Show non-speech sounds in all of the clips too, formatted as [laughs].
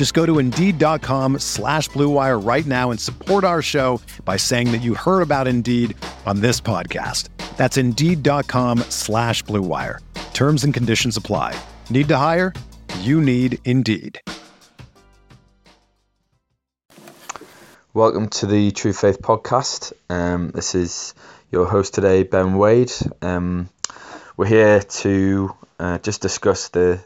Just go to Indeed.com slash BlueWire right now and support our show by saying that you heard about Indeed on this podcast. That's Indeed.com slash BlueWire. Terms and conditions apply. Need to hire? You need Indeed. Welcome to the True Faith podcast. Um, this is your host today, Ben Wade. Um, we're here to uh, just discuss the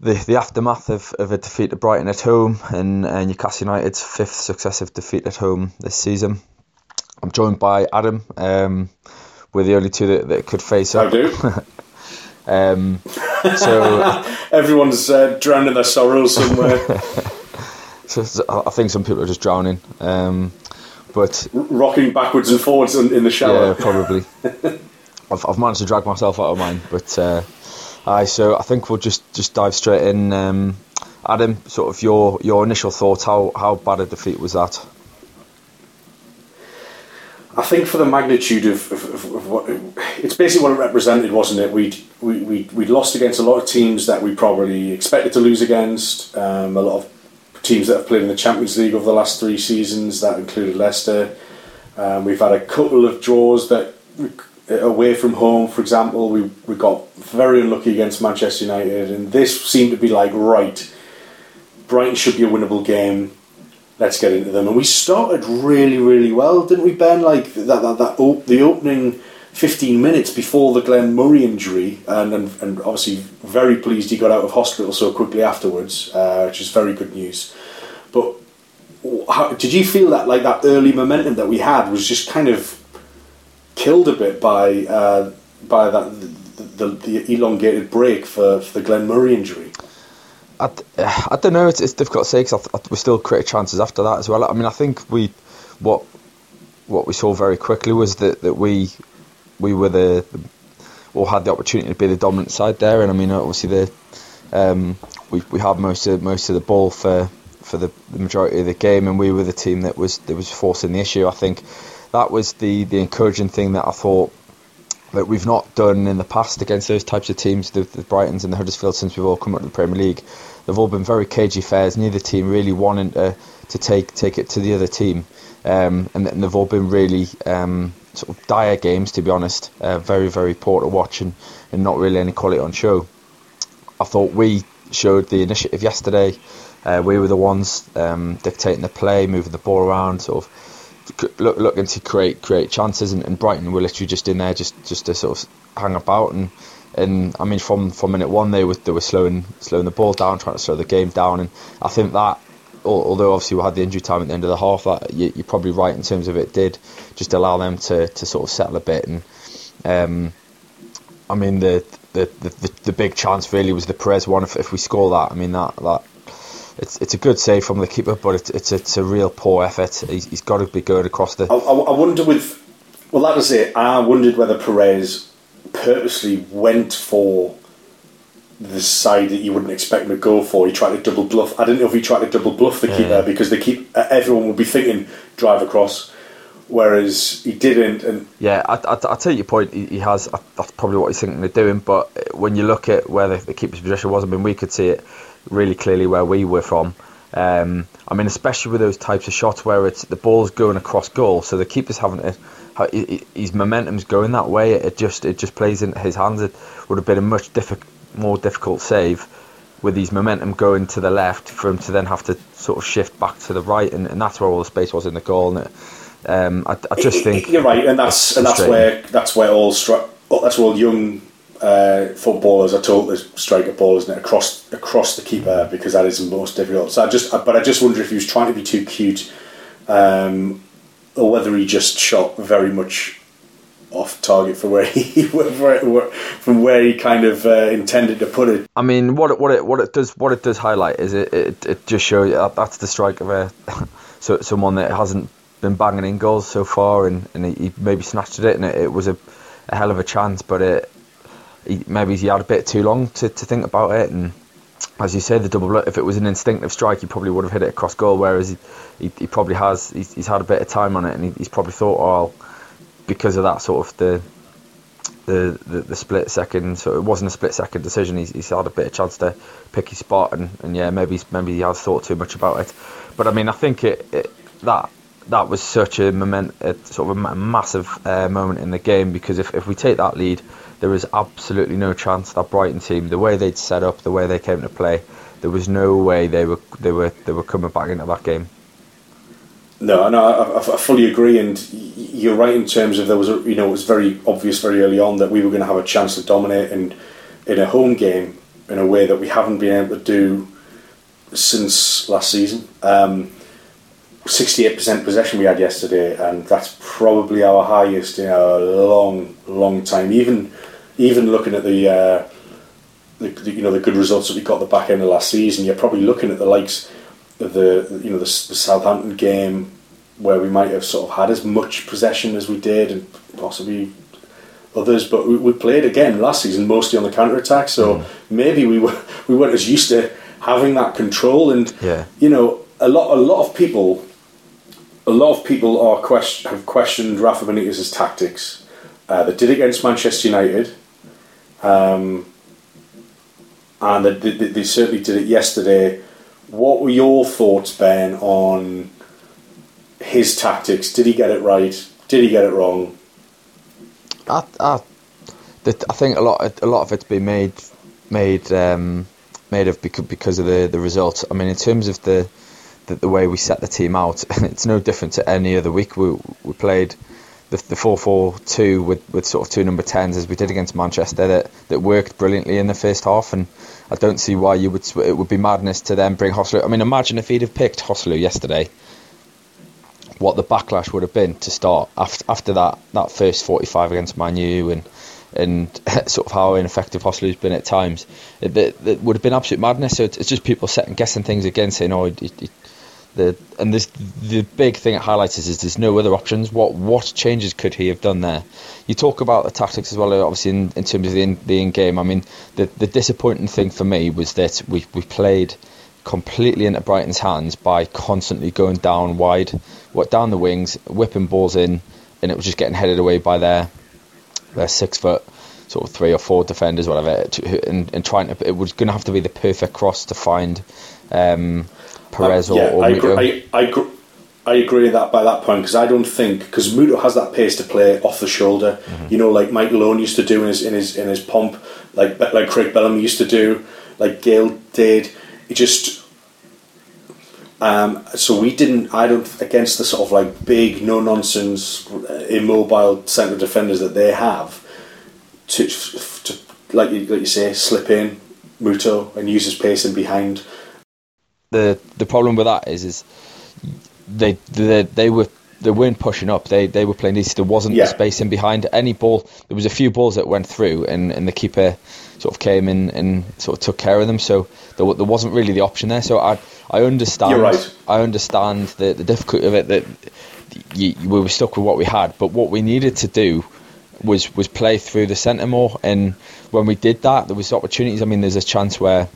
the, the aftermath of, of a defeat to Brighton at home and, and Newcastle United's fifth successive defeat at home this season. I'm joined by Adam. Um, we're the only two that, that could face up. I do. [laughs] um, so [laughs] everyone's uh, drowning their sorrows somewhere. [laughs] so, so I think some people are just drowning. Um, but rocking backwards and forwards in, in the shower. Yeah, probably. I've, I've managed to drag myself out of mine, but uh, aye. So I think we'll just just dive straight in. Um, Adam, sort of your your initial thoughts. How how bad a defeat was that? I think for the magnitude of, of, of, of what it's basically what it represented, wasn't it? We'd we we we'd lost against a lot of teams that we probably expected to lose against. Um, a lot of teams that have played in the Champions League over the last three seasons. That included Leicester. Um, we've had a couple of draws that away from home, for example. We we got very unlucky against Manchester United, and this seemed to be like right. Brighton should be a winnable game. Let's get into them, and we started really, really well, didn't we, Ben? Like that, that, that op- the opening 15 minutes before the Glenn Murray injury, and, and, and obviously very pleased he got out of hospital so quickly afterwards, uh, which is very good news. But how, did you feel that like that early momentum that we had was just kind of killed a bit by uh, by that the, the, the, elongated break for, for the Glenn Murray injury? I, [sighs] I don't know. It's, it's difficult to say because we still created chances after that as well. I mean, I think we what what we saw very quickly was that, that we we were the, the or had the opportunity to be the dominant side there. And I mean, obviously the um, we we had most of most of the ball for for the, the, majority of the game, and we were the team that was that was forcing the issue. I think that was the the encouraging thing that I thought that we've not done in the past against those types of teams, the, the Brightons and the Huddersfield, since we've all come up to the Premier League. They've all been very cagey fairs. Neither team really wanting to to take take it to the other team, um, and, and, they've all been really. Um, sort of dire games, to be honest. Uh, very, very poor to watch and, and not really any quality on show. I thought we showed the initiative yesterday. Uh, we were the ones um, dictating the play, moving the ball around, sort of look, looking to create create chances. And, and, Brighton were literally just in there, just just to sort of hang about. And and I mean, from from minute one, they were they were slowing slowing the ball down, trying to slow the game down. And I think that although obviously we had the injury time at the end of the half, that you, are probably right in terms of it did just allow them to, to sort of settle a bit. And um, I mean the, the the, the big chance really was the Perez one. If, if we score that, I mean that that it's it's a good save from the keeper, but it's it's, it's a real poor effort. He's, he's got to be good across the. I, I wonder with well that was it. I wondered whether Perez purposely went for the side that you wouldn't expect him to go for. He tried to double bluff. I didn't know if he tried to double bluff the yeah. keeper because the keep uh, everyone would be thinking drive across, whereas he didn't. And yeah, I, I, I take your point. He, he has. I, that's probably what he's thinking of doing. But when you look at where the, the keeper's position was, I mean, we could see it really clearly where we were from. Um, I mean, especially with those types of shots where it's the ball's going across goal, so the keeper's having to, his momentum's going that way. It just it just plays into his hands. It would have been a much difficult more difficult save with his momentum going to the left for him to then have to sort of shift back to the right, and, and that's where all the space was in the goal. And it, Um, I, I, just think you're right, and that's and that's where that's where all stri- that's where all young uh, footballers are told to strike a ball, isn't it, across across the keeper because that is the most difficult. So I just, but I just wonder if he was trying to be too cute, um, or whether he just shot very much off target for where [laughs] he from where he kind of uh, intended to put it. I mean, what it, what it what it does what it does highlight is it it, it just shows that that's the strike of a so someone that hasn't been banging in goals so far, and, and he, maybe snatched it, and it, it was a, a, hell of a chance, but it maybe he had a bit too long to, to think about it, and as you say, the double if it was an instinctive strike, he probably would have hit it across goal, whereas he, he, he probably has he's, he's, had a bit of time on it, and he, he's probably thought, oh, because of that sort of the the, the, the, split second, so it wasn't a split second decision. He's, he's had a bit of chance to pick his spot, and, and yeah, maybe maybe he has thought too much about it. But I mean, I think it, it that that was such a moment, sort of a massive uh, moment in the game because if, if we take that lead, there was absolutely no chance that Brighton team, the way they'd set up, the way they came to play, there was no way they were they were they were coming back into that game. No, no, I, I, fully agree, and you're right in terms of there was, a, you know, it was very obvious very early on that we were going to have a chance to dominate in in a home game in a way that we haven't been able to do since last season. Um, 68% possession we had yesterday, and that's probably our highest in a long, long time. Even even looking at the, uh, the, the, you know the good results that we got at the back end of last season, you're probably looking at the likes of the you know the, the Southampton game where we might have sort of had as much possession as we did, and possibly others. But we, we played again last season mostly on the counter attack, so mm. maybe we were [laughs] we weren't as used to having that control. And yeah. you know, a lot a lot of people a lot of people are question, have questioned Rafa Benitez's tactics. Uh, they did against Manchester United, um, and they, they, they, certainly did it yesterday. What were your thoughts, Ben, on his tactics? Did he get it right? Did he get it wrong? I, I, I think a lot, a lot of it's been made, made, um, made of because because of the the results. I mean, in terms of the the, the way we set the team out. [laughs] it's no different to any other week. We we played the the four four two with, with sort of two number tens as we did against Manchester that, that worked brilliantly in the first half and I don't see why you would it would be madness to then bring Joselu. I mean imagine if he'd have picked Joselu yesterday what the backlash would have been to start after after that, that first 45 against Manu and and [laughs] sort of how ineffective Joselu's been at times. It, it, it, would have been absolute madness. So it's, just people second guessing things again, saying, "Oh, he, he, the and this the big thing it highlights is, is there's no other options. What what changes could he have done there? You talk about the tactics as well, obviously in, in terms of the in, the in game. I mean, the the disappointing thing for me was that we we played completely into Brighton's hands by constantly going down wide, what down the wings, whipping balls in, and it was just getting headed away by their their six foot sort of three or four defenders, whatever, and, and trying to it was going to have to be the perfect cross to find. Um, Perez or, yeah, or I agree, I, I, agree, I agree with that by that point because I don't think because Muto has that pace to play off the shoulder. Mm-hmm. You know, like Mike Owen used to do in his in his in his pomp, like like Craig Bellamy used to do, like Gayle did. It just um, so we didn't. I don't against the sort of like big, no nonsense, immobile centre defenders that they have. To, to like you, like you say, slip in Muto and use his pace in behind the the problem with that is is they they, they were they weren't pushing up. They they were playing easy. There wasn't yeah. the space in behind any ball. There was a few balls that went through, and, and the keeper sort of came in and sort of took care of them. So there, there wasn't really the option there. So I I understand. You're Right. I understand the the difficulty of it that you, we were stuck with what we had. But what we needed to do was was play through the centre more. And when we did that, there was opportunities. I mean, there's a chance where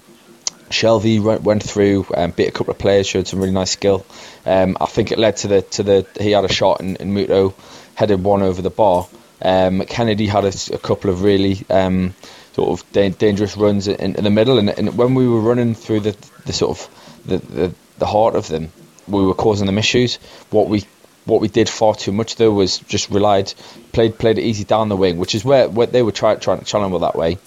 Shelvey went, went through, and beat a couple of players, showed some really nice skill. Um, I think it led to the to the he had a shot and, and Muto headed one over the bar. Um, Kennedy had a, a, couple of really um, sort of da- dangerous runs in, in, the middle, and, and, when we were running through the, the sort of the, the, the heart of them, we were causing them issues. What we what we did far too much though was just relied played played it easy down the wing, which is where, where they were try, trying to challenge that way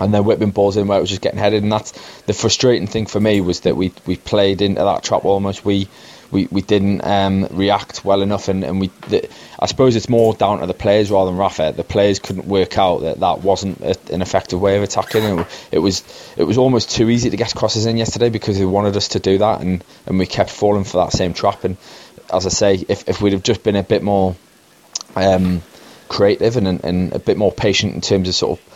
and then whipping balls in where it was just getting headed. And that's the frustrating thing for me was that we we played into that trap almost. We we, we didn't um, react well enough, and, and we. The, I suppose it's more down to the players rather than Rafa. The players couldn't work out that that wasn't a, an effective way of attacking. It, it, was it was almost too easy to get crosses in yesterday because they wanted us to do that, and, and we kept falling for that same trap. And as I say, if if we'd have just been a bit more um, creative and, and a bit more patient in terms of sort of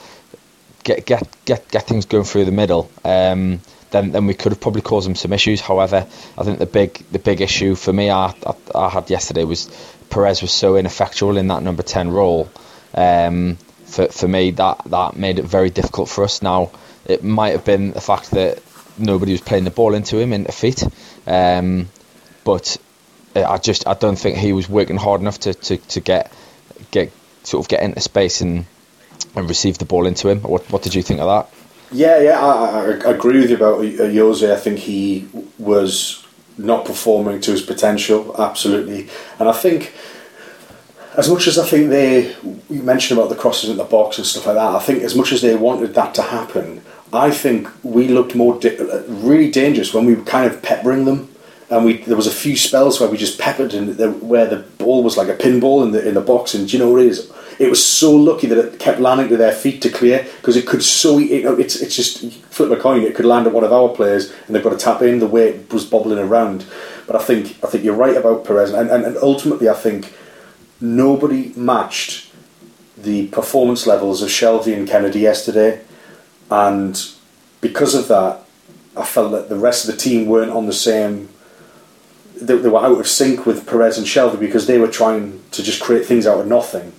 get get get get things going through the middle. Um, then then we could have probably caused them some issues. However, I think the big the big issue for me I, I, I had yesterday was Perez was so ineffectual in that number ten role. Um, for for me, that that made it very difficult for us. Now it might have been the fact that nobody was playing the ball into him into feet, um, but I just I don't think he was working hard enough to, to, to get get sort of get into space and and received the ball into him. What what did you think of that? Yeah, yeah, I, I agree with you about uh, Ayoze. I think he was not performing to his potential, absolutely. And I think, as much as I think they, you mentioned about the crosses in the box and stuff like that, I think as much as they wanted that to happen, I think we looked more di- uh, really dangerous when we were kind of peppering them. And we there was a few spells where we just peppered and the, where the ball was like a pinball in the in the box. And do you know what it is? It was so lucky that it kept landing to their feet to clear because it could so know, it's it's just flip a coin it could land at one of our players and they've got to tap in the way it was bobbling around. But I think I think you're right about Perez and, and, and ultimately I think nobody matched the performance levels of Shelvey and Kennedy yesterday. And because of that I felt that the rest of the team weren't on the same they, were out of sync with Perez and Shelvey because they were trying to just create things out of nothing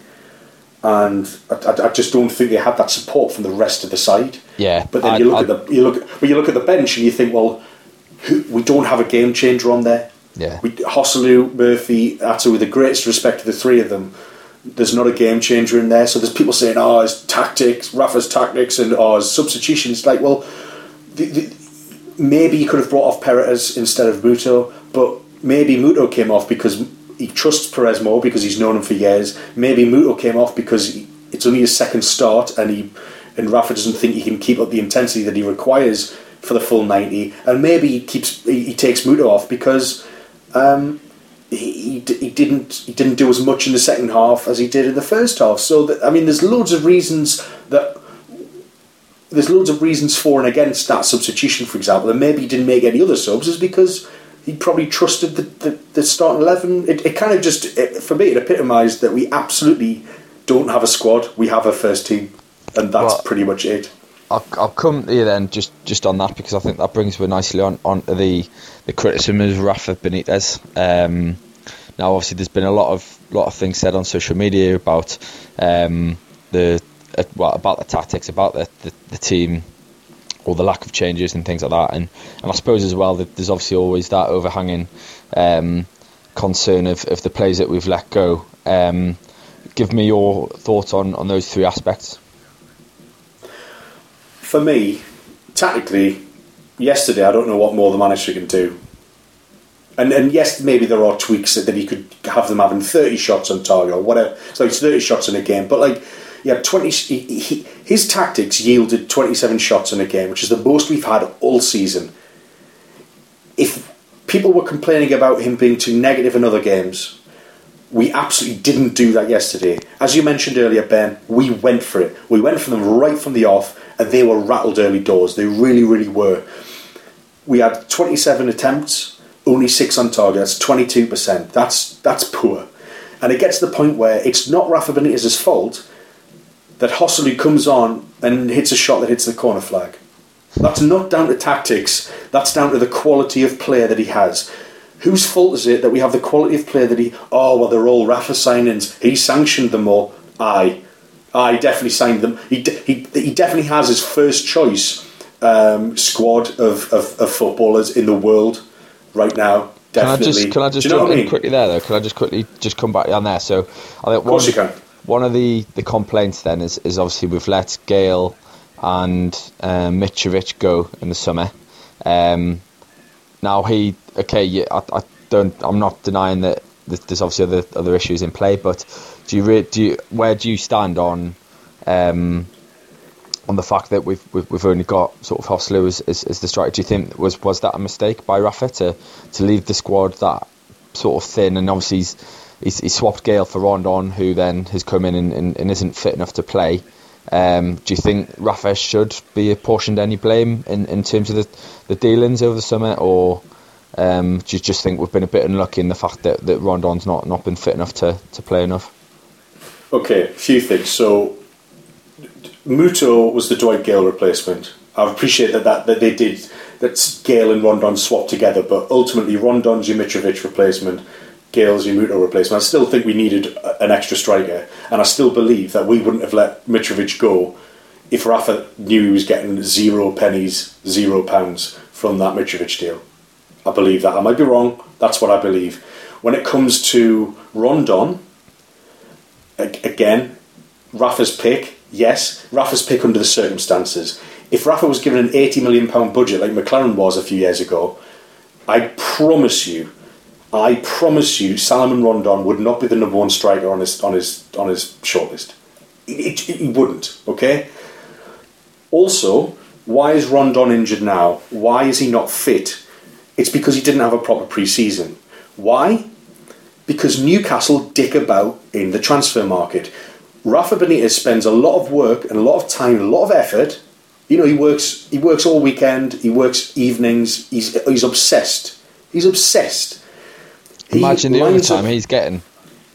and I, I, just don't think they had that support from the rest of the side. Yeah, but then I, you look at the you look well, you look at the bench and you think, well, who, we don't have a game changer on there. Yeah, we, Joselu, Murphy, Atsu, with the greatest respect to the three of them, there's not a game changer in there. So there's people saying, oh, his tactics, Rafa's tactics, and oh, his substitutions. Like, well, the, the, maybe you could have brought off Perez instead of Muto, but maybe Muto came off because he trusts Perez more because he's known him for years. Maybe Muto came off because he, it's only his second start, and he and Rafa doesn't think he can keep up the intensity that he requires for the full ninety. And maybe he keeps he, he takes Muto off because. Um, he, he didn't he didn't do as much in the second half as he did in the first half. So that, I mean, there's loads of reasons that there's loads of reasons for and against that substitution. For example, and maybe he didn't make any other subs is because he probably trusted the, the, the starting 11. It, it kind of just, it, for me, it epitomised that we absolutely don't have a squad, we have a first team, and that's well, pretty much it. I'll, I'll come to you then just, just on that because I think that brings me nicely on, on to the, the criticism of Rafa Benitez. Um, now, obviously, there's been a lot of lot of things said on social media about um, the uh, well, about the tactics, about the, the, the team or the lack of changes and things like that. And, and I suppose as well that there's obviously always that overhanging um, concern of, of the players that we've let go. Um, give me your thoughts on, on those three aspects. For me, tactically, yesterday I don't know what more the manager can do. And, and yes, maybe there are tweaks that, he could have them having 30 shots on target or whatever. So it's 30 shots in a game. But like he had 20. He, he, his tactics yielded 27 shots in a game, which is the most we've had all season. If people were complaining about him being too negative in other games, we absolutely didn't do that yesterday. As you mentioned earlier, Ben, we went for it. We went for them right from the off, and they were rattled early doors. They really, really were. We had 27 attempts, only six on target. That's 22%. That's that's poor. And it gets to the point where it's not Rafa Benitez's fault that Joselu comes on and hits a shot that hits the corner flag. That's not down to tactics, that's down to the quality of player that he has. Whose fault is it that we have the quality of player that he. Oh, well, they're all Rafa signings. He sanctioned them all. Aye. Aye, definitely signed them. He, he, he definitely has his first choice um, squad of, of, of, footballers in the world right now. Definitely. Can I just, can I just jump in mean? quickly there, though? Can I just quickly just come back on there? So, I think of course one, you can one of the, the complaints then is, is obviously we've let Gayle and uh, Mitrovic go in the summer. Um, now he okay, I, I, don't. I'm not denying that there's obviously other other issues in play, but do you re- do you, where do you stand on um, on the fact that we've we've, only got sort of Joselu as, as, as the striker. Do you think was was that a mistake by Rafa to to leave the squad that sort of thin? And obviously he's he's swapped Gayle for Rondon, who then has come in and, and, and isn't fit enough to play. Um, do you think Rafa should be apportioned any blame in, in terms of the, the dealings over the summer, or um, do you just think we've been a bit unlucky in the fact that, that Rondon's not, not been fit enough to, to play enough? Okay, a few things. So, Muto was the Dwight Gayle replacement. I appreciate that, that, that they did that Gayle and Rondon swapped together, but ultimately Rondon's your replacement. Gayle's your Muto replacement. I still think we needed an extra striker, and I still believe that we wouldn't have let Mitrovic go if Rafa knew he was getting zero pennies, zero pounds from that Mitrovic deal. I believe that. I might be wrong. That's what I believe. When it comes to Rondon, again, Rafa's pick, yes, Rafa's pick under the circumstances. If Rafa was given an £80 million budget like McClaren was a few years ago, I promise you, I promise you, Salomon Rondon would not be the number one striker on his on his on his shortlist. He wouldn't. Okay. Also, why is Rondon injured now? Why is he not fit? It's because he didn't have a proper pre-season. Why? Because Newcastle dick about in the transfer market. Rafa Benitez spends a lot of work and a lot of time, a lot of effort. You know, he works. He works all weekend. He works evenings. He's he's obsessed. He's obsessed Imagine the overtime he's getting.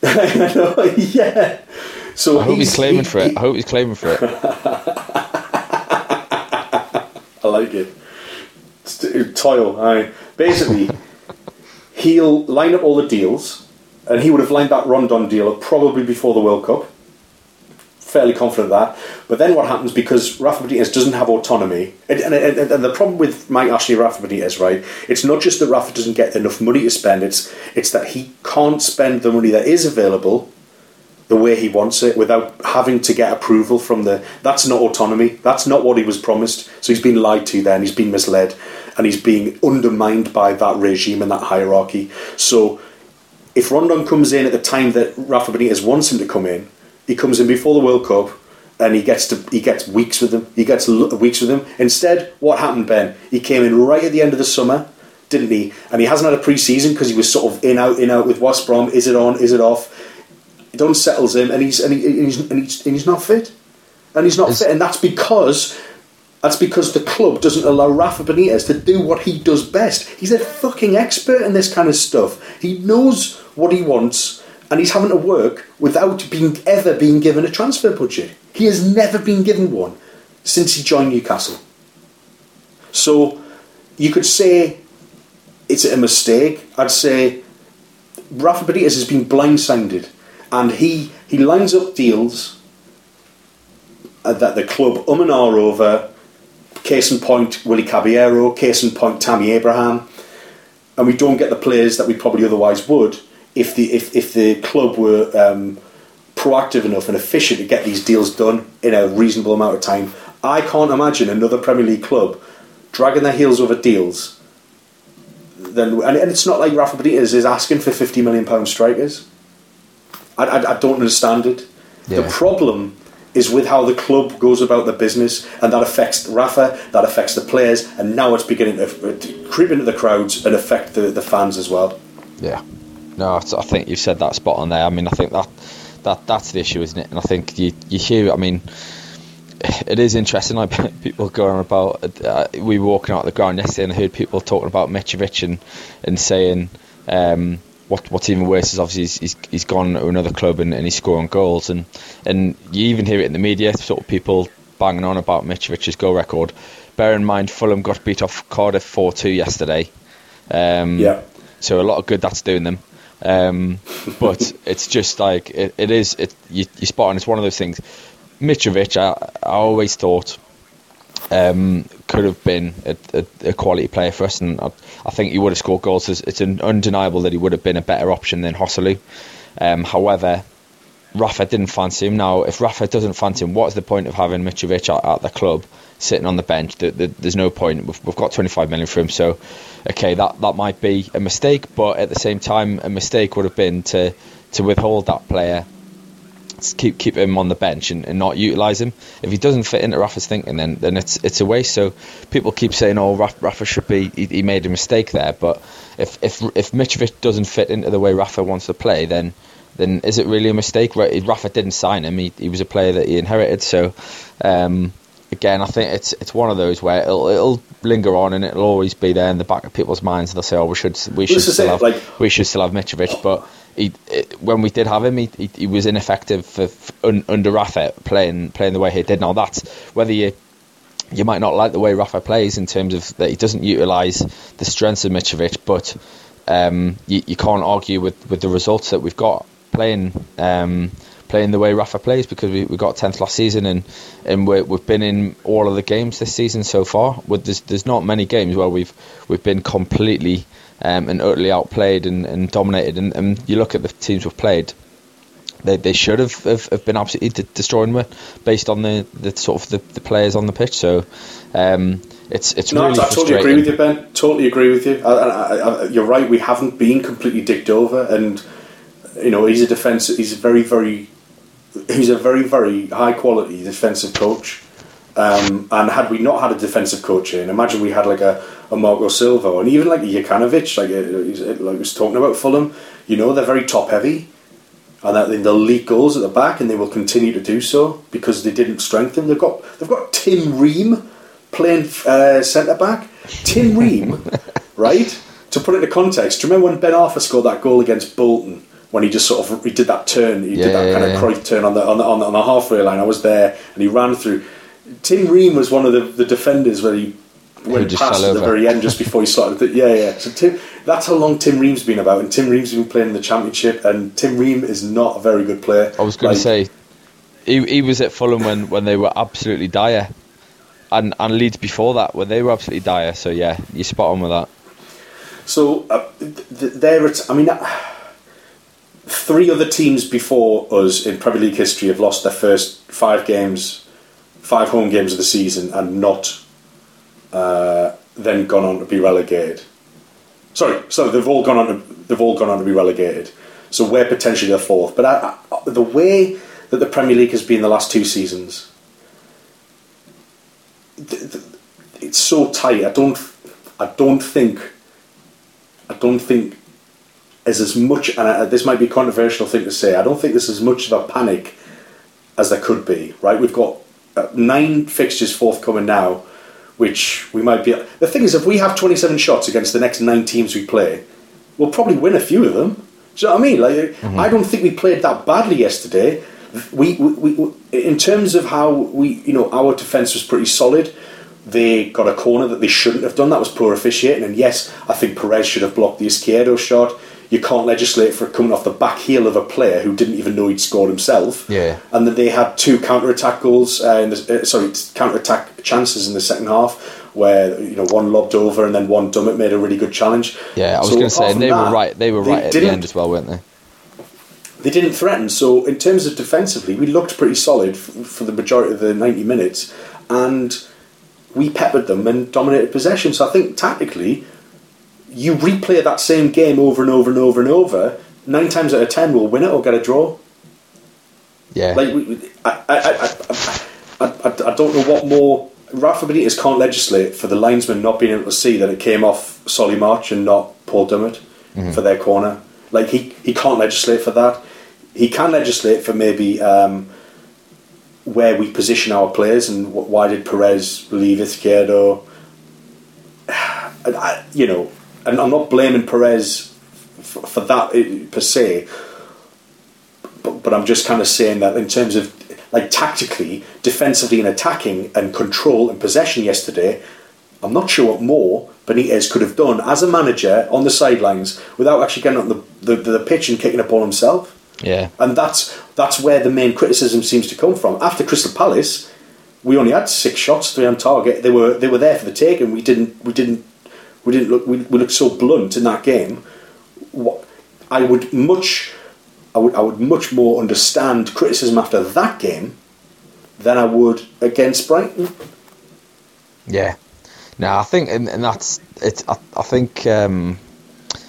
know, [laughs] yeah. So I hope he's, he's claiming he, for it. He, I hope he's claiming for it. [laughs] I like it. Uh, toil. I basically [laughs] he'll line up all the deals, and he would have lined that Rondon deal up probably before the World Cup fairly confident of that. But then what happens because Rafa Benitez doesn't have autonomy, and, and, and, and, the problem with Mike Ashley Rafa Benitez, right? It's not just that Rafa doesn't get enough money to spend; it's it's that he can't spend the money that is available the way he wants it without having to get approval from the. That's not autonomy. That's not what he was promised. So he's been lied to. Then he's been misled, and he's being undermined by that regime and that hierarchy. So. If Rondon comes in at the time that Rafa Benitez wants him to come in, he comes in before the World Cup and he gets to he gets weeks with them. He gets weeks with them. Instead, what happened, Ben? He came in right at the end of the summer, didn't he? And he hasn't had a pre-season because he was sort of in out in out with West Brom. Is it on? Is it off? It don't him, and he's and, he, and he's, and he's and he's not fit, and he's not it's, fit, and that's because. That's because the club doesn't allow Rafa Benitez to do what he does best. He's a fucking expert in this kind of stuff. He knows what he wants and he's having to work without being ever being given a transfer budget. He has never been given one since he joined Newcastle. So you could say it's a mistake. I'd say Rafa Benitez has been blindsided, and he he lines up deals that the club um and ah over. Case in point, Willy Caballero. Case in point, Tammy Abraham. And we don't get the players that we probably otherwise would if the if, if the club were um, proactive enough and efficient to get these deals done in a reasonable amount of time, I can't imagine another Premier League club dragging their heels over deals. Then and, and it's not like Rafa Benitez is asking for fifty million pound strikers. I, I, I, don't understand it. Yeah. The problem is with how the club goes about the business, and that affects Rafa, that affects the players, and now it's beginning to, to creep into the crowds and affect the, the fans as well. Yeah. No, I think you've said that spot on there. I mean, I think that that that's the issue, isn't it? And I think you you hear. I mean, it is interesting. Like [laughs] people going about. Uh, we were walking out of the ground yesterday, and I heard people talking about Mitrovic and and saying. Um, what, what's even worse is obviously he's, he's, he's gone to another club and, and he's scoring goals and and you even hear it in the media sort of people banging on about Mitrovic's goal record bear in mind Fulham got beat off Cardiff 4-2 yesterday um, yeah so a lot of good that's doing them um, but [laughs] it's just like it, it is. It you, you spot on. It's one of those things. Mitrovic, I, I always thought um, could have been a, a, a, quality player for us, and I, I, think he would have scored goals. It's, it's undeniable that he would have been a better option than Joselu. Um, however, Rafa didn't fancy him. Now, if Rafa doesn't fancy him, what's the point of having Mitrovic at, at the club sitting on the bench? The, the, there's no point. We've, we've, got 25 million for him, so okay, that, that might be a mistake, but at the same time, a mistake would have been to, to withhold that player keep keep him on the bench and, and not utilise him. If he doesn't fit into Rafa's thinking, then then it's it's a waste. So people keep saying, "Oh, Rafa, Rafa should be he, he, made a mistake there." But if if if Mitrovic doesn't fit into the way Rafa wants to play, then then is it really a mistake? Rafa didn't sign him; he, he was a player that he inherited. So. Um, again, I think it's it's one of those where it'll, it'll linger on and it'll always be there in the back of people's minds. They'll say, "Oh, we should we should still have like, we should still have Mitrovic," but he, it, when we did have him, he, he, he was ineffective for, for, un, under Rafa playing playing the way he did. Now that's whether you you might not like the way Rafa plays in terms of that he doesn't utilise the strengths of Mitrovic, but um, you, you can't argue with, with the results that we've got playing. Um, playing the way Rafa plays because we, we got 10th last season and and we have been in all of the games this season so far. With there's, there's not many games where we've we've been completely um, and utterly outplayed and, and dominated. And, and, you look at the teams we've played, they, they should have, have, have been absolutely de- destroying me based on the, the sort of the, the players on the pitch. So um, it's it's no, really I totally agree with you, Ben. Totally agree with you. I, I, I, you're right. We haven't been completely dicked over, and you know he's a defense. He's a very very he's a very very high quality defensive coach. Um, and had we not had a defensive coach in, imagine we had like a, a Marco Silva and even like a Jokanovic, like, uh, like I was talking about Fulham, you know, they're very top heavy and that they'll leak goals at the back and they will continue to do so because they didn't strengthen. They've got they've got Tim Ream playing uh, centre back. Tim Ream, [laughs] right? To put it into context, do you remember when Ben Arfa scored that goal against Bolton? When he just sort of he did that turn, he yeah, did that kind of Cruyff turn on the, on the on the on the halfway line. I was there, and he ran through. Tim Ream was one of the, the defenders where he went past at the very end just before he started. The, yeah, yeah. So Tim, that's how long Tim Ream's been about, and Tim Ream's been playing in the championship, and Tim Ream is not a very good player. I was going like, to say, he he was at Fulham when when they were absolutely dire, and and Leeds before that when they were absolutely dire. So yeah, you're spot on with that. So uh, th- there. I mean. Uh, three other teams before us in Premier League history have lost their first five games, five home games of the season, and not uh, then gone on to be relegated. Sorry, so they've all gone on. To, they've all gone on to be relegated. So we're potentially the fourth. But I, I, the way that the Premier League has been the last two seasons, it's so tight. I don't. I don't think. I don't think is as much, and uh, this might be a controversial thing to say, I don't think there's as much of a panic as there could be, right? We've got uh, nine fixtures forthcoming now, which we might be. The thing is, if we have 27 shots against the next nine teams we play, we'll probably win a few of them. Do you know what I mean? Like, mm-hmm. I don't think we played that badly yesterday. We, we, we, in terms of how we, you know, our defence was pretty solid. They got a corner that they shouldn't have done. That was poor officiating. And yes, I think Perez should have blocked the Izquierdo shot you can't legislate for coming off the back heel of a player who didn't even know he'd scored himself. Yeah. And that they had two counter attack goals, uh, in the, uh, sorry, counter attack chances in the second half, where you know one lobbed over and then one Dummett made a really good challenge. Yeah, I was so going to say they that, were right. They were right at the end as well, weren't they? They didn't threaten. So in terms of defensively, we looked pretty solid f- for the majority of the ninety minutes, and we peppered them and dominated possession. So I think tactically you replay that same game over and over and over and over, nine times out of ten we'll win it or get a draw. Yeah. Like, we, I, I, I, I, I, don't know what more. Rafa Benitez can't legislate for the linesman not being able to see that it came off Solly March and not Paul Dummett mm-hmm. for their corner. Like, he, he can't legislate for that. He can legislate for maybe um, where we position our players and why did Perez leave Izquierdo. [sighs] I, you know, and I'm not blaming Perez for, for that eh, per se, but, but I'm just kind of saying that in terms of like tactically, defensively, and attacking and control and possession yesterday, I'm not sure what more Benitez could have done as a manager on the sidelines without actually getting on the, the, the pitch and kicking a ball himself. Yeah, and that's that's where the main criticism seems to come from. After Crystal Palace, we only had six shots, three on target. They were they were there for the take, and we didn't we didn't we didn't look. We, we looked so blunt in that game. What I would much, I would, I would much more understand criticism after that game than I would against Brighton. Yeah, no, I think, and, and that's it. I, I think um,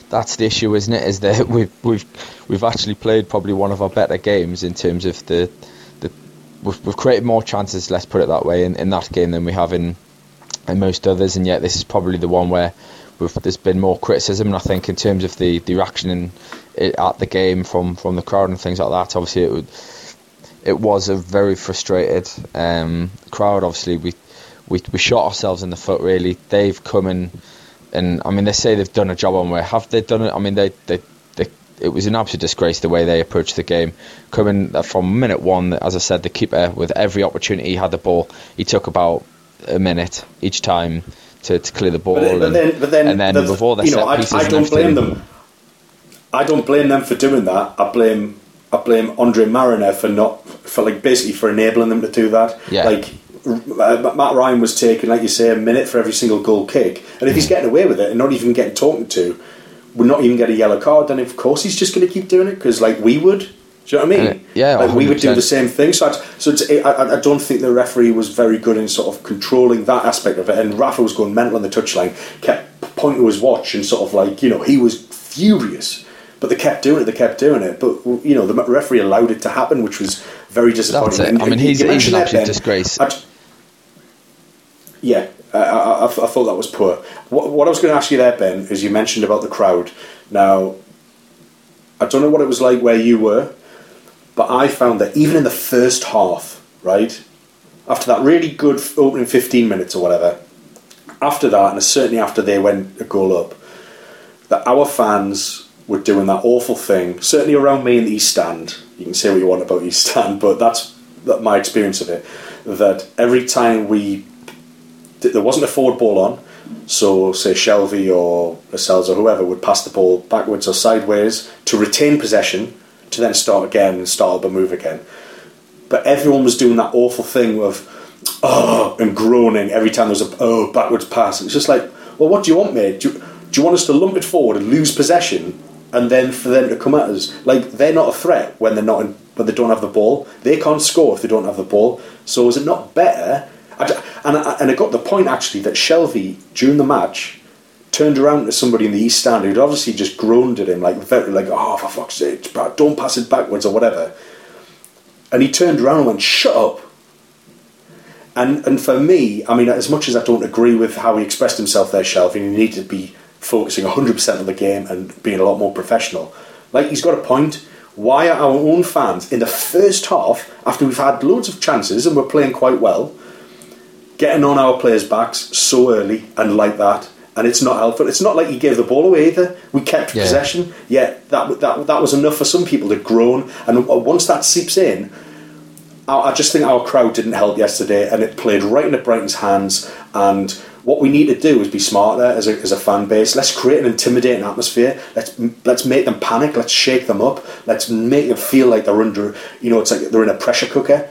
that's the issue, isn't it? Is that [laughs] we've we've we've actually played probably one of our better games in terms of the the we've, we've created more chances. Let's put it that way in, in that game than we have in in most others, and yet this is probably the one where there's been more criticism. And I think in terms of the the reaction in, at the game from from the crowd and things like that, obviously it would. It was a very frustrated um, crowd. Obviously, we, we we shot ourselves in the foot. Really, they've come in and I mean they say they've done a job on where have they done it? I mean they they, they it was an absolute disgrace the way they approached the game. Coming from minute one, as I said, the keeper with every opportunity he had the ball, he took about a minute each time to, to clear the ball. But, and, then, but then, and then before the you know, I, I don't blame them. I don't blame them for doing that. I blame I blame Andre Marriner for not for like basically for enabling them to do that. Yeah. Like uh, Matt Ryan was taking, like you say, a minute for every single goal kick, and if he's mm. getting away with it and not even getting talked to, would not even get a yellow card, then of course he's just going to keep doing it because like we would. Do you know what I mean? Uh, yeah, like we would do the same thing. So, I'd, so it's, I, I don't think the referee was very good in sort of controlling that aspect of it. And Rafa was going mental on the touchline, kept pointing to his watch and sort of like you know he was furious. But they kept doing it. They kept doing it. But you know the referee allowed it to happen, which was very disappointing. That's it. I mean, he's, he's an absolute disgrace. I, yeah, I, I, I thought that was poor. What, what I was going to ask you there, Ben, is you mentioned about the crowd. Now, I don't know what it was like where you were, but I found that even in the first half, right, after that really good opening 15 minutes or whatever, after that, and certainly after they went a goal up, that our fans were doing that awful thing, certainly around me in the East Stand. You can say what you want about East Stand, [laughs] but that's that my experience of it. That every time we there wasn't a forward ball on, so say Shelvey or Lascelles or whoever would pass the ball backwards or sideways to retain possession to then start again and start and move again. But everyone was doing that awful thing of oh and groaning every time there was a oh backwards pass. It's just like, well, what do you want, mate? Do you, do you want us to lump it forward and lose possession, and then for them to come at us? Like they're not a threat when they're not in, when they don't have the ball. They can't score if they don't have the ball. So is it not better? I, and I, and I got the point actually that Shelvey during the match turned around to somebody in the East Stand who'd obviously just groaned at him like very like oh for fuck's sake don't pass it backwards or whatever. And he turned around and went shut up. And and for me I mean as much as I don't agree with how he expressed himself there Shelvey he needed to be focusing 100% on the game and being a lot more professional. Like he's got a point. Why are our own fans in the first half after we've had loads of chances and we're playing quite well getting on our players' backs so early and like that, and it's not helpful. It's not like he gave the ball away either. We kept Yeah. possession. Yeah, that that that was enough for some people to groan, and once that seeps in. I I just think our crowd didn't help yesterday, and it played right into Brighton's hands. And what we need to do is be smarter as a, as a fan base. Let's create an intimidating atmosphere. Let's let's make them panic. Let's shake them up. Let's make them feel like they're under. You know, it's like they're in a pressure cooker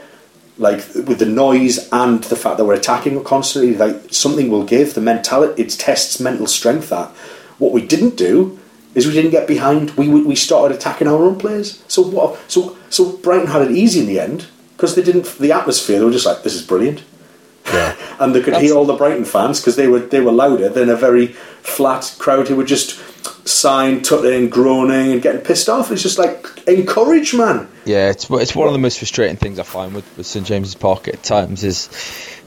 like with the noise and the fact that we're attacking constantly, like something will give the mentality. It tests mental strength. That what we didn't do is we didn't get behind. We we we started attacking our own players. So what? So so Brighton had it easy in the end because they didn't. The atmosphere they were just like this is brilliant. Yeah. [laughs] and they could That's- hear all the Brighton fans because they were they were louder than a very flat crowd who were just sighing, tutting, groaning, and getting pissed off. It's just like encourage, man. Yeah, it's it's one of the most frustrating things I find with, with St James's Park at times is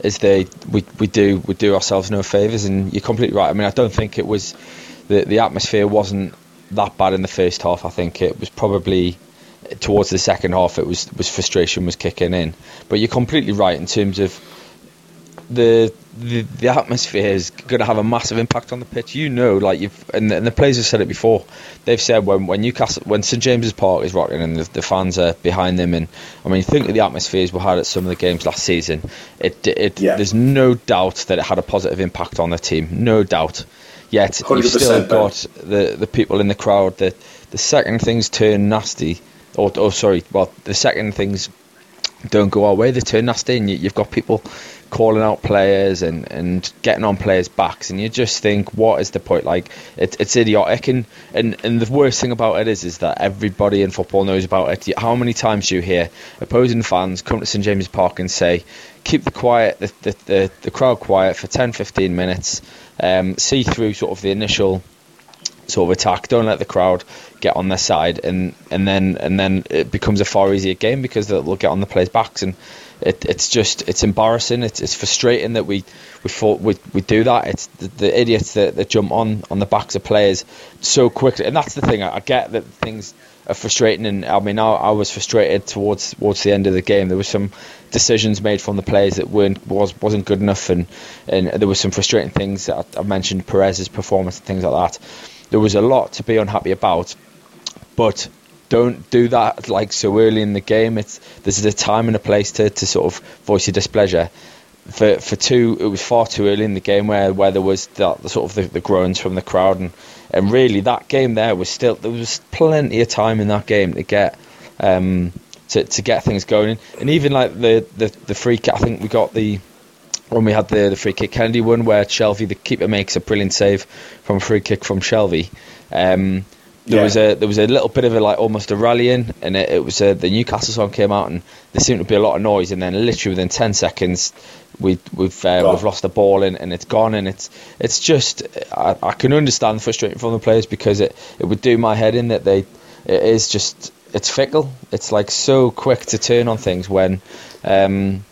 is they we, we do we do ourselves no favours and you're completely right. I mean I don't think it was the the atmosphere wasn't that bad in the first half. I think it was probably towards the second half it was was frustration was kicking in. But you're completely right in terms of the the, the atmosphere is going to have a massive impact on the pitch. You know, like you've and the, and the players have said it before. They've said when when Newcastle when St James's Park is rocking and the, the fans are behind them, and I mean, think of the atmospheres we had at some of the games last season. It it Yeah. there's no doubt that it had a positive impact on the team. No doubt. Yet you've still got the the people in the crowd that the second things turn nasty, or oh sorry, well the second things don't go our way, they turn nasty, and you, you've got people calling out players and, and getting on players' backs, and you just think, what is the point? Like, it, it's idiotic, and, and and the worst thing about it is, is that everybody in football knows about it. How many times do you hear opposing fans come to St James's Park and say, keep the quiet, the the, the, the crowd quiet for 10, 15 minutes, um, see through sort of the initial sort of attack. Don't let the crowd get on their side, and and then and then it becomes a far easier game because they'll, get on the players' backs, and it, it's just it's embarrassing. It's, it's frustrating that we we thought we we do that. It's the, the idiots that, that jump on on the backs of players so quickly, and that's the thing. I, I get that things are frustrating, and I mean I, I was frustrated towards towards the end of the game. There were some decisions made from the players that weren't was wasn't good enough, and and there were some frustrating things. I, I mentioned Perez's performance and things like that. There was a lot to be unhappy about, but don't do that like so early in the game. It's there's a time and a place to, to sort of voice your displeasure. For for two, it was far too early in the game where, where there was the, the sort of the, the groans from the crowd and and really that game there was still there was plenty of time in that game to get um, to to get things going and even like the the the free kick. I think we got the when we had the, the free kick Kennedy one where Shelvey the keeper makes a brilliant save from a free kick from Shelvey. Um, there yeah. was a there was a little bit of a like almost a rallying, and it, it was a, the Newcastle song came out, and there seemed to be a lot of noise, and then literally within ten seconds, we we've uh, we've lost the ball, and, and it's gone, and it's it's just I, I can understand the frustration from the players because it it would do my head in that they it is just it's fickle, it's like so quick to turn on things when. Um,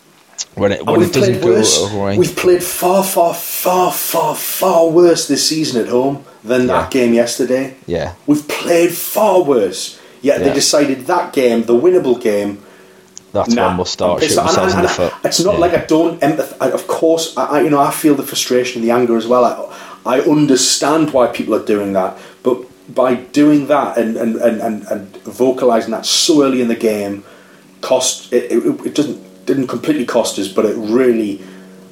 when it, when it doesn't go away. We've played far, far, far, far, far worse this season at home than yeah. that game yesterday. Yeah. We've played far worse. Yet yeah. they decided that game, the winnable game. That's nah, when we'll start shooting ourselves in the foot. It's not yeah. like I don't empath. Of course, I, you know I feel the frustration, and the anger as well. I, I understand why people are doing that, but by doing that and and, and, and, and vocalizing that so early in the game, cost it, it, it doesn't didn't completely cost us, but it really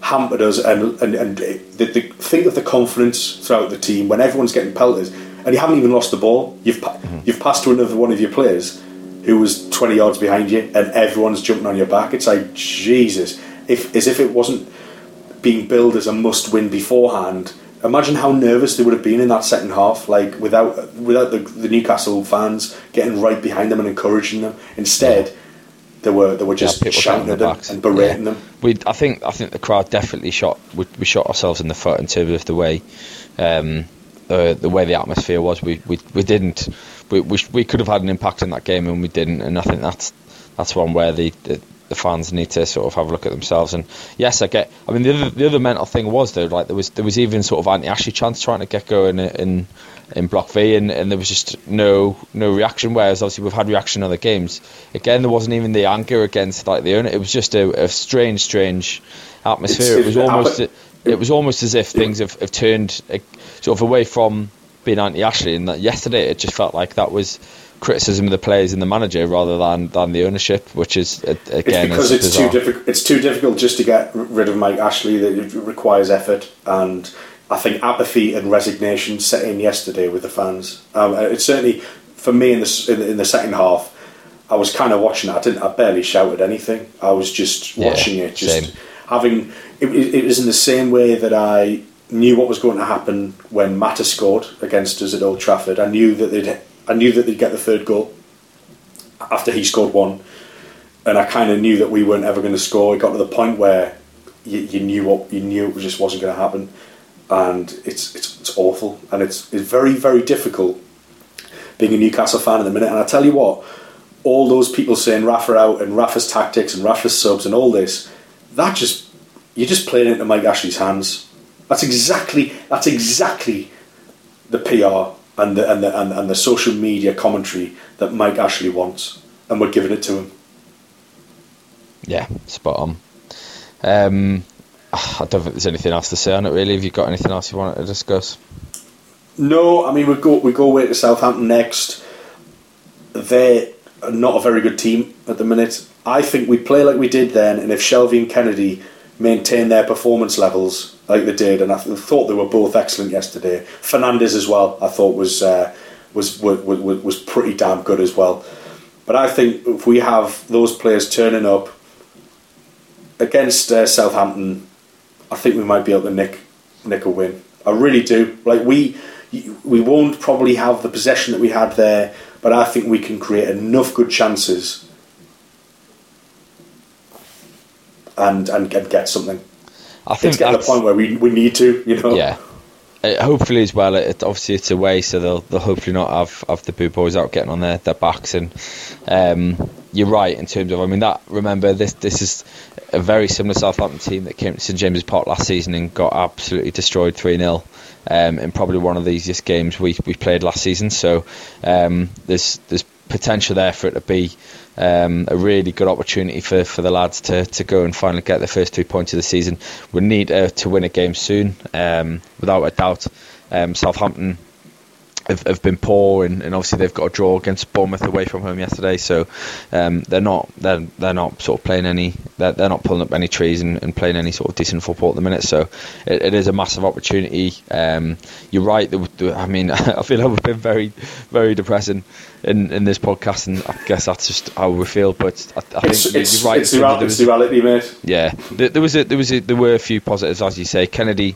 hampered us and and, and the, the, think of the confidence throughout the team when everyone's getting pelters and you haven't even lost the ball. You've mm-hmm. you've passed to another one of your players who was 20 yards behind you and everyone's jumping on your back. It's like Jesus, if as if it wasn't being billed as a must win beforehand. Imagine how nervous they would have been in that second half, like without without the, the Newcastle fans getting right behind them and encouraging them. Instead, they were they were just yeah, shouting at them and berating yeah. them. We, I think, I think the crowd definitely shot. We, we shot ourselves in the foot in terms of the way, um, uh, the way the atmosphere was. We, we, we didn't. We, we, we could have had an impact in that game and we didn't. And I think that's that's one where the, the the fans need to sort of have a look at themselves. And yes, I get. I mean, the other the other mental thing was though, like there was there was even sort of anti Ashley chants trying to get going in, in in Block V, and, and there was just no no reaction. Whereas obviously we've had reaction in other games. Again, there wasn't even the anger against like the owner. It was just a, a strange, strange atmosphere. It's, it was almost it, it, was almost as if things have, have turned uh, sort of away from being anti Ashley. And that yesterday it just felt like that was criticism of the players and the manager rather than, than the ownership, which is again it's because it's bizarre. too difficult. It's too difficult just to get rid of Mike Ashley. That it requires effort and I think apathy and resignation set in yesterday with the fans. Um, it certainly, for me, in the, in the, in the second half, I was kind of watching it. I didn't. I barely shouted anything. I was just watching yeah, it, just same. having. It, it, was in the same way that I knew what was going to happen when Mata scored against us at Old Trafford. I knew that they'd. I knew that they'd get the third goal after he scored one, and I kind of knew that we weren't ever going to score. It got to the point where you, you knew what you knew it just wasn't going to happen. And it's, it's, it's awful and it's, it's very very difficult being a Newcastle fan in the minute. And I tell you what all those people saying Rafa out and Rafa's tactics and Rafa's subs and all this that just you're just playing into Mike Ashley's hands. That's exactly that's exactly the PR and the, and the, and, and the social media commentary that Mike Ashley wants and we're giving it to him yeah spot on um, I don't think there's anything else to say on it really. Have you got anything else you wanted to discuss? No, I mean we go we go away to Southampton next. They're not a very good team at the minute. I think we play like we did then, and if Shelvey and Kennedy maintain their performance levels like they did, and I th- thought they were both excellent yesterday. Fernandez as well, I thought was uh, was, was was was pretty damn good as well. But I think if we have those players turning up against uh, Southampton I think we might be able to nick nick a win. I really do. Like we we won't probably have the possession that we had there, but I think we can create enough good chances and and, and get something. I think it's getting to the point where we, we need to, you know. Yeah, uh, hopefully as well. It, obviously it's away, so they'll they'll hopefully not have, have the boo boys out getting on their, their backs. And um, you're right in terms of. I mean that. Remember this this is a very similar Southampton team that came to St James's Park last season and got absolutely destroyed three 0 um, in probably one of the easiest games we we played last season. So um, there's there's potential there for it to be um, a really good opportunity for, for the lads to, to go and finally get their first two points of the season. We need uh, to win a game soon, um, without a doubt. Um, Southampton have, have been poor, and, and, obviously they've got a draw against Bournemouth away from home yesterday. So um, they're not they're, they're not sort of playing any they're, they're not pulling up any trees and, and, playing any sort of decent football at the minute. So it, it is a massive opportunity. Um, you're right. I mean, [laughs] I feel like we've been very very depressing in, in this podcast, and I guess that's just how we feel. But I, I it's, think it's, you're right. It's, reality, mate. Yeah, there, there was a, there was a, there were a few positives, as you say. Kennedy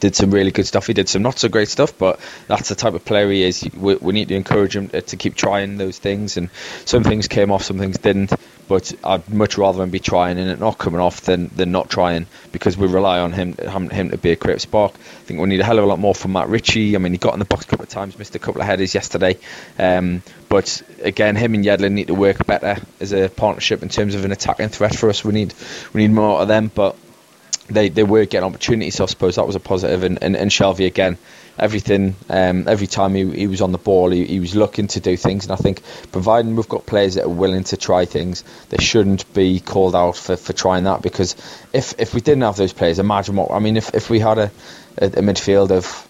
did some really good stuff. He did some not so great stuff, but that's the type of player he is. We, we, need to encourage him to keep trying those things. And some things came off, some things didn't. But I'd much rather him be trying and it not coming off than, than not trying because we rely on him him to be a creative spark. I think we need a hell of a lot more from Matt Ritchie. I mean, he got in the box a couple of times, missed a couple of headers yesterday. Um, but again, him and Yedlin need to work better as a partnership in terms of an attacking threat for us. We need we need more of them, but they, they were getting opportunities, so I suppose that was a positive. And, and, and Shelvey again, everything, um, every time he, he was on the ball, he, he was looking to do things. And I think, providing we've got players that are willing to try things, they shouldn't be called out for, for trying that. Because if if we didn't have those players, imagine what I mean. If if we had a, a, a midfield of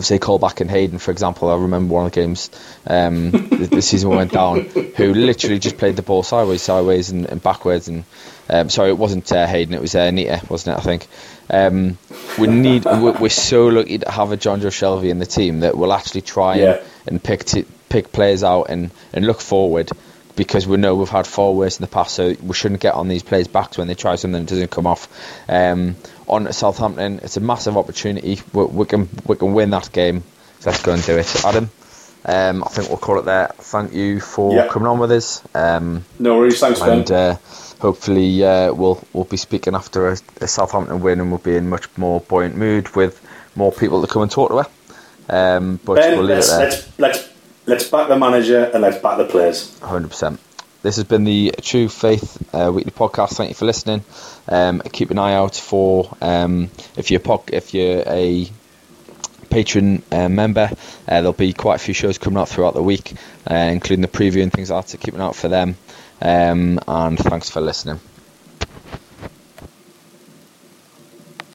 say Colback and Hayden, for example, I remember one of the games um, [laughs] the, the, season went down, who literally just played the ball sideways, sideways, and, and backwards. And um, sorry, it wasn't uh, Hayden, it was uh, Nita, wasn't it? I think. Um, we need. We're so lucky to have a Jonjo Shelvey in the team that we'll actually try yeah. and, and pick t- pick players out and, and look forward because we know we've had four worse in the past, so we shouldn't get on these players' backs when they try something that doesn't come off. Um, on Southampton, it's a massive opportunity. We, we, can we can win that game. So let's go and do it, Adam. Um, I think we'll call it there. Thank you for coming on with us. Um, no worries, thanks, and, Ben. Uh, hopefully, uh, we'll we'll be speaking after a, a, Southampton win, and we'll be in much more buoyant mood with more people to come and talk to her. Um, but ben, we'll leave let's, it there. Let's, let's let's back the manager and let's back the players. Hundred percent. This has been the True Faith uh, weekly podcast. Thank you for listening. Um, keep an eye out for um, if you're po- if you're a patron uh, member, uh, there'll be quite a few shows coming out throughout the week, uh, including the preview and things like that. So keep an eye out for them. Um, and thanks for listening.